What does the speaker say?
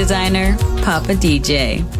designer, Papa DJ.